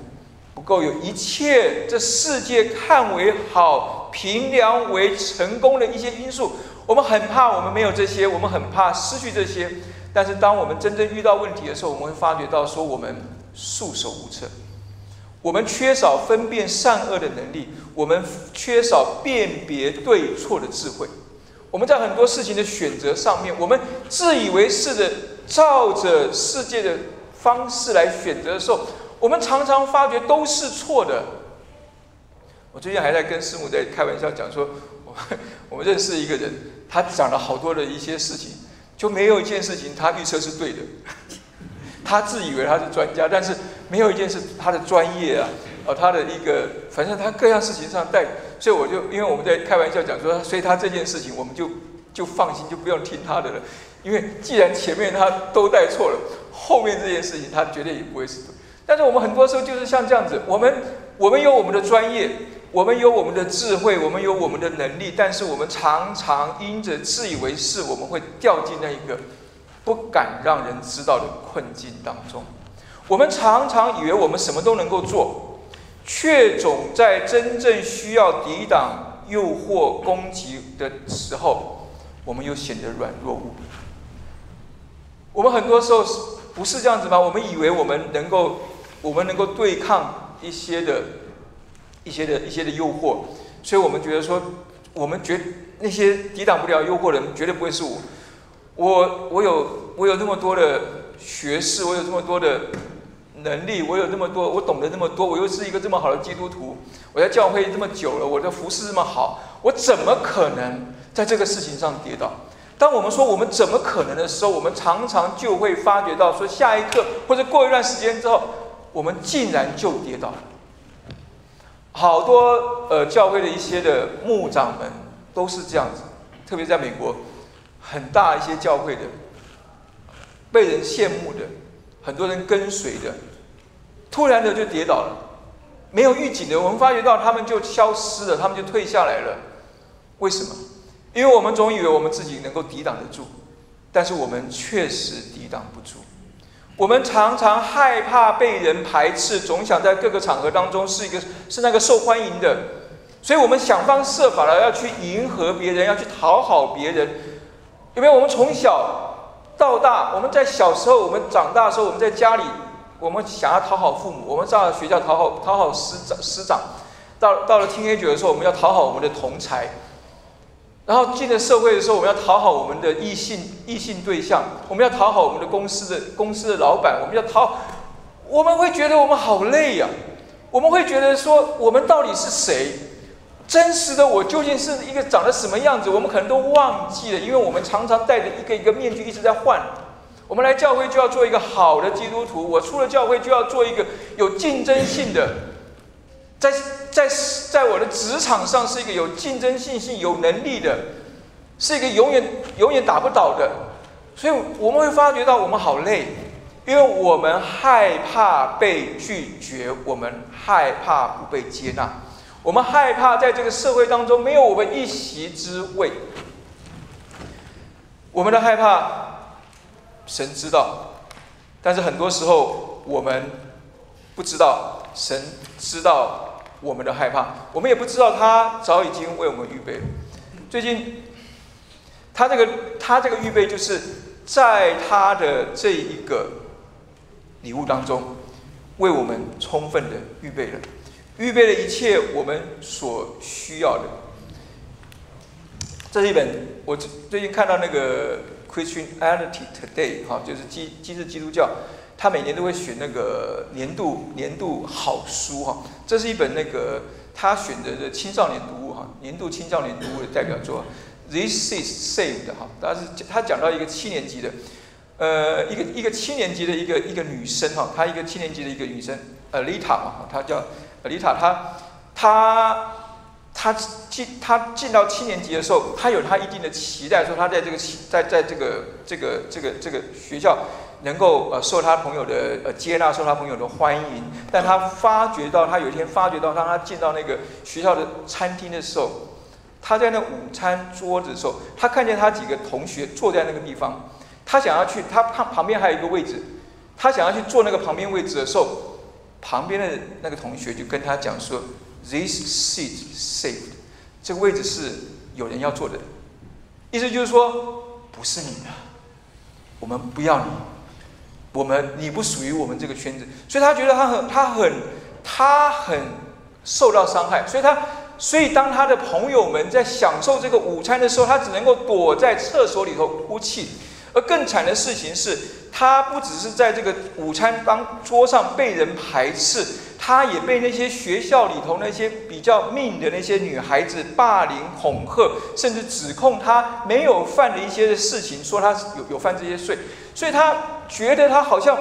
不够有一切这世界看为好、评量为成功的一些因素，我们很怕我们没有这些，我们很怕失去这些。但是当我们真正遇到问题的时候，我们会发觉到说我们束手无策。我们缺少分辨善恶的能力，我们缺少辨别对错的智慧。我们在很多事情的选择上面，我们自以为是的照着世界的方式来选择的时候，我们常常发觉都是错的。我最近还在跟师母在开玩笑讲说，我 我们认识一个人，他讲了好多的一些事情，就没有一件事情他预测是对的。他自以为他是专家，但是没有一件事他的专业啊，哦，他的一个，反正他各样事情上带，所以我就因为我们在开玩笑讲说，所以他这件事情我们就就放心，就不用听他的了，因为既然前面他都带错了，后面这件事情他绝对也不会是对。但是我们很多时候就是像这样子，我们我们有我们的专业，我们有我们的智慧，我们有我们的能力，但是我们常常因着自以为是，我们会掉进那一个。不敢让人知道的困境当中，我们常常以为我们什么都能够做，却总在真正需要抵挡诱惑攻击的时候，我们又显得软弱无比。我们很多时候是不是这样子吗？我们以为我们能够，我们能够对抗一些的、一些的、一些的诱惑，所以我们觉得说，我们绝那些抵挡不了诱惑的人，绝对不会是我。我我有我有那么多的学识，我有这么多的能力，我有那么多，我懂得那么多，我又是一个这么好的基督徒，我在教会这么久了，我的服饰这么好，我怎么可能在这个事情上跌倒？当我们说我们怎么可能的时候，我们常常就会发觉到，说下一刻或者过一段时间之后，我们竟然就跌倒了。好多呃教会的一些的牧长们都是这样子，特别在美国。很大一些教会的，被人羡慕的，很多人跟随的，突然的就跌倒了，没有预警的，我们发觉到他们就消失了，他们就退下来了。为什么？因为我们总以为我们自己能够抵挡得住，但是我们确实抵挡不住。我们常常害怕被人排斥，总想在各个场合当中是一个是那个受欢迎的，所以我们想方设法的要去迎合别人，要去讨好别人。因为我们从小到大，我们在小时候，我们长大的时候，我们在家里，我们想要讨好父母，我们上了学校讨好讨好师长师长，到到了听 A 九的时候，我们要讨好我们的同才，然后进了社会的时候，我们要讨好我们的异性异性对象，我们要讨好我们的公司的公司的老板，我们要讨，我们会觉得我们好累呀，我们会觉得说，我们到底是谁？真实的我究竟是一个长得什么样子？我们可能都忘记了，因为我们常常戴着一个一个面具一直在换。我们来教会就要做一个好的基督徒，我出了教会就要做一个有竞争性的，在在在我的职场上是一个有竞争性、性有能力的，是一个永远永远打不倒的。所以我们会发觉到我们好累，因为我们害怕被拒绝，我们害怕不被接纳。我们害怕在这个社会当中没有我们一席之位。我们的害怕，神知道，但是很多时候我们不知道，神知道我们的害怕，我们也不知道他早已经为我们预备了。最近，他这个他这个预备，就是在他的这一个礼物当中，为我们充分的预备了。预备了一切我们所需要的。这是一本我最近看到那个 Christianity Today 哈，就是基基督基督教，他每年都会选那个年度年度好书哈。这是一本那个他选择的青少年读物哈，年度青少年读物的代表作。This is saved 哈，他是他讲到一个七年级的，呃，一个一个七年级的一个一个女生哈，她一个七年级的一个女生，呃，Lita 嘛，她叫。丽塔，她，她，她进她进到七年级的时候，她有她一定的期待，说她在这个在在这个这个这个这个学校能够呃受她朋友的呃接纳，受她朋友的欢迎。但她发觉到，她有一天发觉到，当她进到那个学校的餐厅的时候，她在那午餐桌子的时候，她看见她几个同学坐在那个地方，她想要去，她旁旁边还有一个位置，她想要去坐那个旁边位置的时候。旁边的那个同学就跟他讲说：“This seat saved，这个位置是有人要坐的，意思就是说不是你的，我们不要你，我们你不属于我们这个圈子。”所以他觉得他很他很他很受到伤害，所以他，所以当他的朋友们在享受这个午餐的时候，他只能够躲在厕所里头哭泣。而更惨的事情是，他不只是在这个午餐当桌上被人排斥，他也被那些学校里头那些比较命的那些女孩子霸凌、恐吓，甚至指控他没有犯的一些事情，说他有有犯这些罪，所以他觉得他好像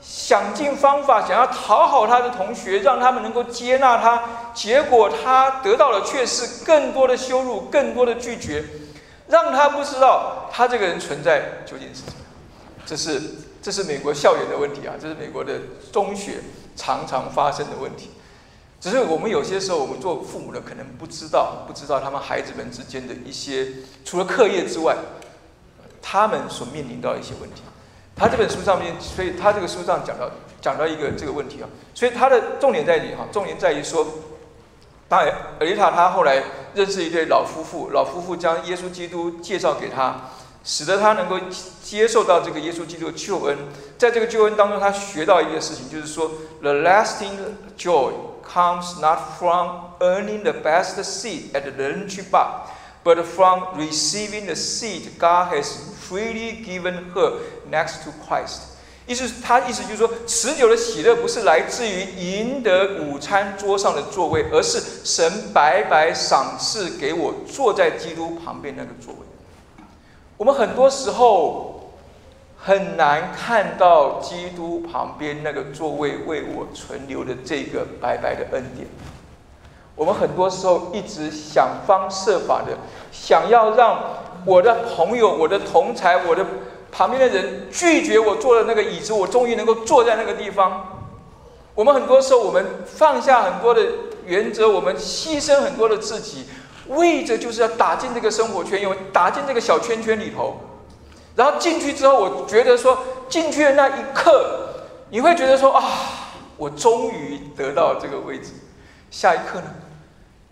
想尽方法想要讨好他的同学，让他们能够接纳他，结果他得到的却是更多的羞辱、更多的拒绝。让他不知道他这个人存在究竟是什么，这是这是美国校园的问题啊，这是美国的中学常常发生的问题。只是我们有些时候，我们做父母的可能不知道，不知道他们孩子们之间的一些除了课业之外，他们所面临到一些问题。他这本书上面，所以他这个书上讲到讲到一个这个问题啊，所以他的重点在于哈？重点在于说。当然，丽塔她后来认识一对老夫妇，老夫妇将耶稣基督介绍给她，使得她能够接受到这个耶稣基督的救恩。在这个救恩当中，她学到一件事情，就是说，the lasting joy comes not from earning the best seat at the lunch bar，but from receiving the seat God has freely given her next to Christ。意思，他意思就是说，持久的喜乐不是来自于赢得午餐桌上的座位，而是神白白赏赐给我坐在基督旁边那个座位。我们很多时候很难看到基督旁边那个座位为我存留的这个白白的恩典。我们很多时候一直想方设法的想要让我的朋友、我的同才、我的。旁边的人拒绝我坐的那个椅子，我终于能够坐在那个地方。我们很多时候，我们放下很多的原则，我们牺牲很多的自己，为着就是要打进这个生活圈，因为打进这个小圈圈里头。然后进去之后，我觉得说进去的那一刻，你会觉得说啊，我终于得到这个位置。下一刻呢？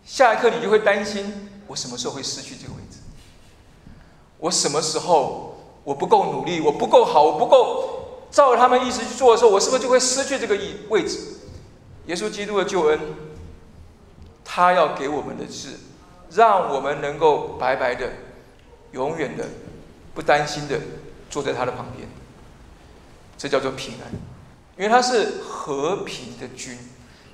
下一刻你就会担心，我什么时候会失去这个位置？我什么时候？我不够努力，我不够好，我不够照着他们意思去做的时候，我是不是就会失去这个位位置？耶稣基督的救恩，他要给我们的是，让我们能够白白的、永远的、不担心的坐在他的旁边。这叫做平安，因为他是和平的君，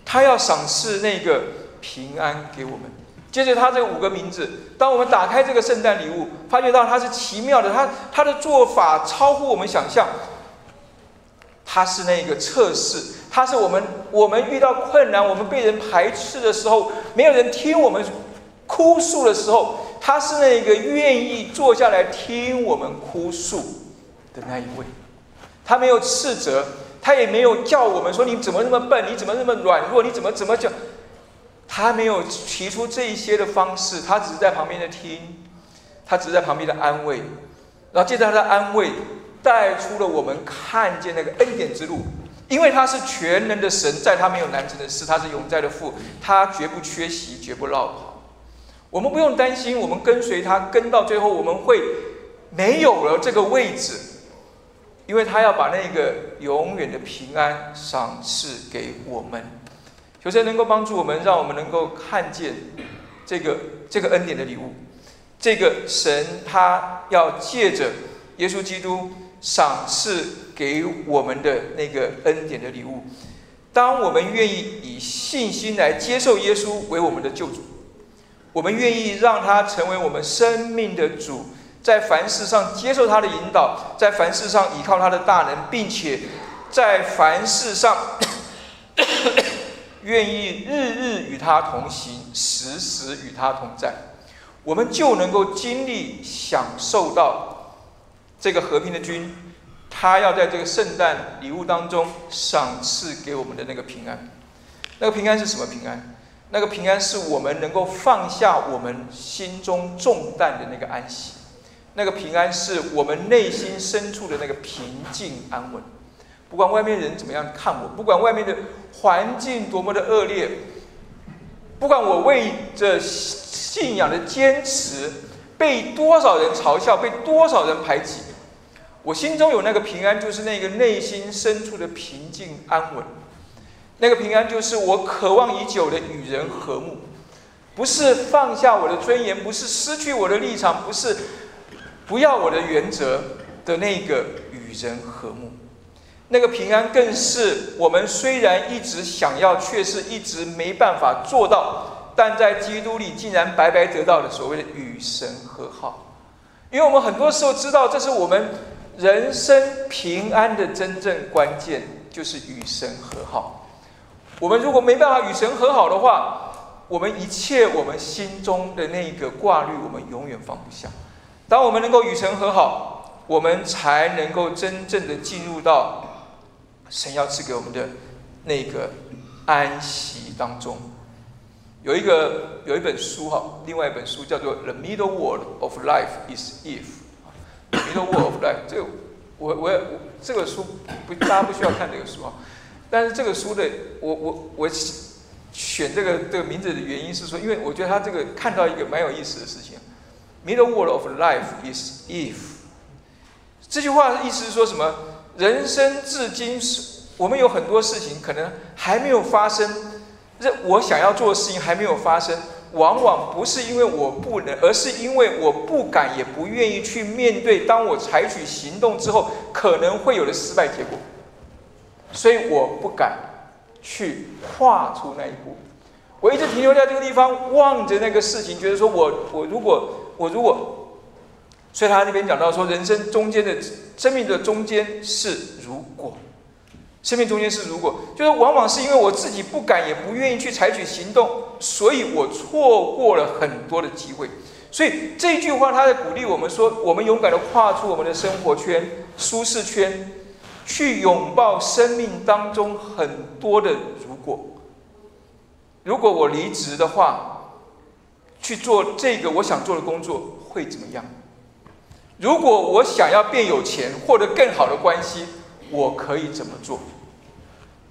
他要赏赐那个平安给我们。接着，他这五个名字，当我们打开这个圣诞礼物，发觉到它是奇妙的，他他的做法超乎我们想象。他是那个测试，他是我们我们遇到困难，我们被人排斥的时候，没有人听我们哭诉的时候，他是那个愿意坐下来听我们哭诉的那一位。他没有斥责，他也没有叫我们说你怎么那么笨，你怎么那么软弱，你怎么怎么讲。他没有提出这一些的方式，他只是在旁边的听，他只是在旁边的安慰，然后借着他的安慰，带出了我们看见那个恩典之路。因为他是全能的神，在他没有难成的事，他是永在的父，他绝不缺席，绝不落跑。我们不用担心，我们跟随他，跟到最后我们会没有了这个位置，因为他要把那个永远的平安赏赐给我们。求神能够帮助我们，让我们能够看见这个这个恩典的礼物，这个神他要借着耶稣基督赏赐给我们的那个恩典的礼物。当我们愿意以信心来接受耶稣为我们的救主，我们愿意让他成为我们生命的主，在凡事上接受他的引导，在凡事上依靠他的大能，并且在凡事上。愿意日日与他同行，时时与他同在，我们就能够经历享受到这个和平的君，他要在这个圣诞礼物当中赏赐给我们的那个平安。那个平安是什么平安？那个平安是我们能够放下我们心中重担的那个安息。那个平安是我们内心深处的那个平静安稳。不管外面人怎么样看我，不管外面的环境多么的恶劣，不管我为着信仰的坚持被多少人嘲笑，被多少人排挤，我心中有那个平安，就是那个内心深处的平静安稳。那个平安就是我渴望已久的与人和睦，不是放下我的尊严，不是失去我的立场，不是不要我的原则的那个与人和睦。那个平安更是我们虽然一直想要，却是一直没办法做到，但在基督里竟然白白得到的所谓的与神和好。因为我们很多时候知道，这是我们人生平安的真正关键，就是与神和好。我们如果没办法与神和好的话，我们一切我们心中的那个挂虑，我们永远放不下。当我们能够与神和好，我们才能够真正的进入到。神要赐给我们的那个安息当中，有一个有一本书哈，另外一本书叫做《The Middle World of Life Is If》，Middle World of Life。这个我我这个书不大家不需要看这个书啊，但是这个书的我我我选这个这个名字的原因是说，因为我觉得他这个看到一个蛮有意思的事情，《Middle World of Life Is If》这句话的意思是说什么？人生至今是，我们有很多事情可能还没有发生，这我想要做的事情还没有发生，往往不是因为我不能，而是因为我不敢也不愿意去面对。当我采取行动之后，可能会有的失败结果，所以我不敢去跨出那一步。我一直停留在这个地方，望着那个事情，觉得说我我如果我如果。所以他那边讲到说，人生中间的生命的中间是如果，生命中间是如果，就是往往是因为我自己不敢也不愿意去采取行动，所以我错过了很多的机会。所以这句话他在鼓励我们说，我们勇敢的跨出我们的生活圈、舒适圈，去拥抱生命当中很多的如果。如果我离职的话，去做这个我想做的工作会怎么样？如果我想要变有钱，获得更好的关系，我可以怎么做？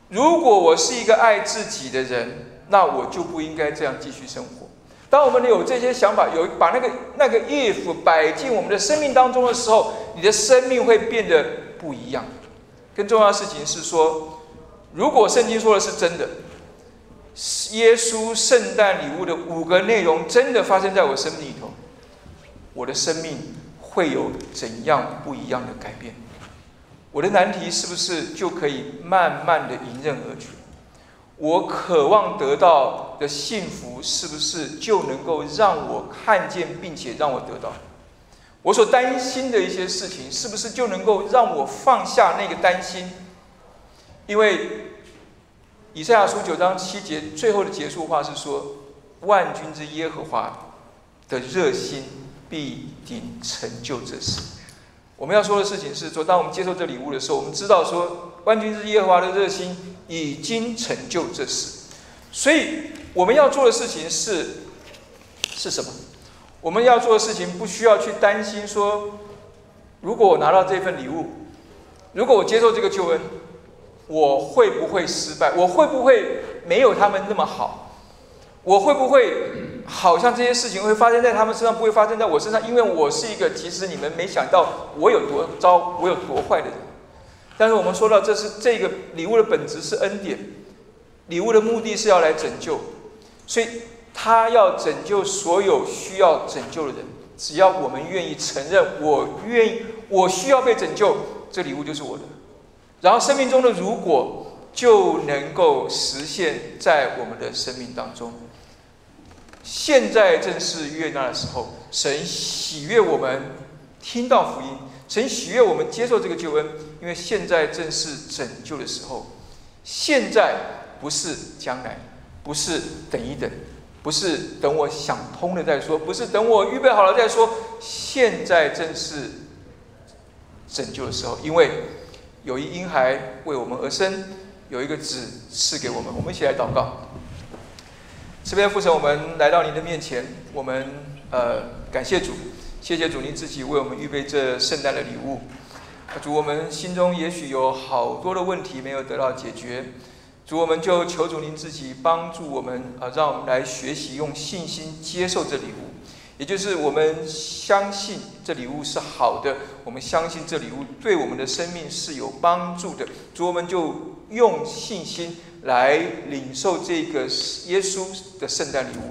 如果我是一个爱自己的人，那我就不应该这样继续生活。当我们有这些想法，有把那个那个 if 摆进我们的生命当中的时候，你的生命会变得不一样。更重要的事情是说，如果圣经说的是真的，耶稣圣诞礼物的五个内容真的发生在我生命里头，我的生命。会有怎样不一样的改变？我的难题是不是就可以慢慢的迎刃而解？我渴望得到的幸福是不是就能够让我看见，并且让我得到？我所担心的一些事情，是不是就能够让我放下那个担心？因为以赛亚书九章七节最后的结束话是说：“万军之耶和华的热心。”必定成就这事。我们要说的事情是说，当我们接受这礼物的时候，我们知道说，万军之耶和华的热心已经成就这事。所以我们要做的事情是是什么？我们要做的事情不需要去担心说，如果我拿到这份礼物，如果我接受这个救恩，我会不会失败？我会不会没有他们那么好？我会不会？好像这些事情会发生在他们身上，不会发生在我身上，因为我是一个其实你们没想到我有多糟，我有多坏的人。但是我们说到，这是这个礼物的本质是恩典，礼物的目的是要来拯救，所以他要拯救所有需要拯救的人。只要我们愿意承认，我愿意，我需要被拯救，这礼物就是我的。然后生命中的如果就能够实现在我们的生命当中。现在正是悦纳的时候，神喜悦我们听到福音，神喜悦我们接受这个救恩，因为现在正是拯救的时候。现在不是将来，不是等一等，不是等我想通了再说，不是等我预备好了再说。现在正是拯救的时候，因为有一婴孩为我们而生，有一个子赐给我们。我们一起来祷告。这边父神，我们来到您的面前，我们呃感谢主，谢谢主您自己为我们预备这圣诞的礼物。主，我们心中也许有好多的问题没有得到解决，主，我们就求主您自己帮助我们啊，让我们来学习用信心接受这礼物，也就是我们相信这礼物是好的，我们相信这礼物对我们的生命是有帮助的，主我们就用信心来领受这个耶稣的圣诞礼物。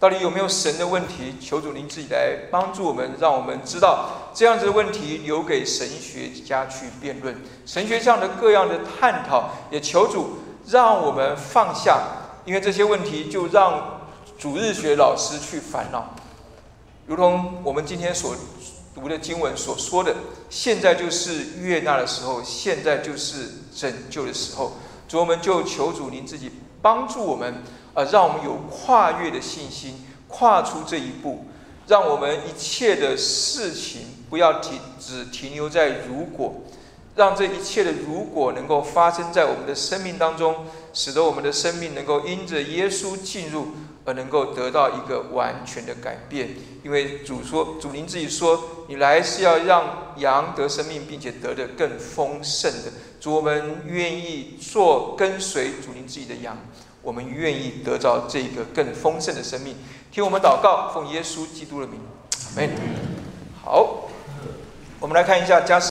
到底有没有神的问题？求主您自己来帮助我们，让我们知道这样子的问题留给神学家去辩论，神学上的各样的探讨，也求主让我们放下，因为这些问题就让主日学老师去烦恼。如同我们今天所读的经文所说的，现在就是悦纳的时候，现在就是拯救的时候。主，我们就求主您自己帮助我们。啊，让我们有跨越的信心，跨出这一步，让我们一切的事情不要停，只停留在如果，让这一切的如果能够发生在我们的生命当中，使得我们的生命能够因着耶稣进入而能够得到一个完全的改变。因为主说，主您自己说，你来是要让羊得生命，并且得的更丰盛的。主，我们愿意做跟随主您自己的羊。我们愿意得到这个更丰盛的生命，听我们祷告，奉耶稣基督的名，阿门。好，我们来看一下加。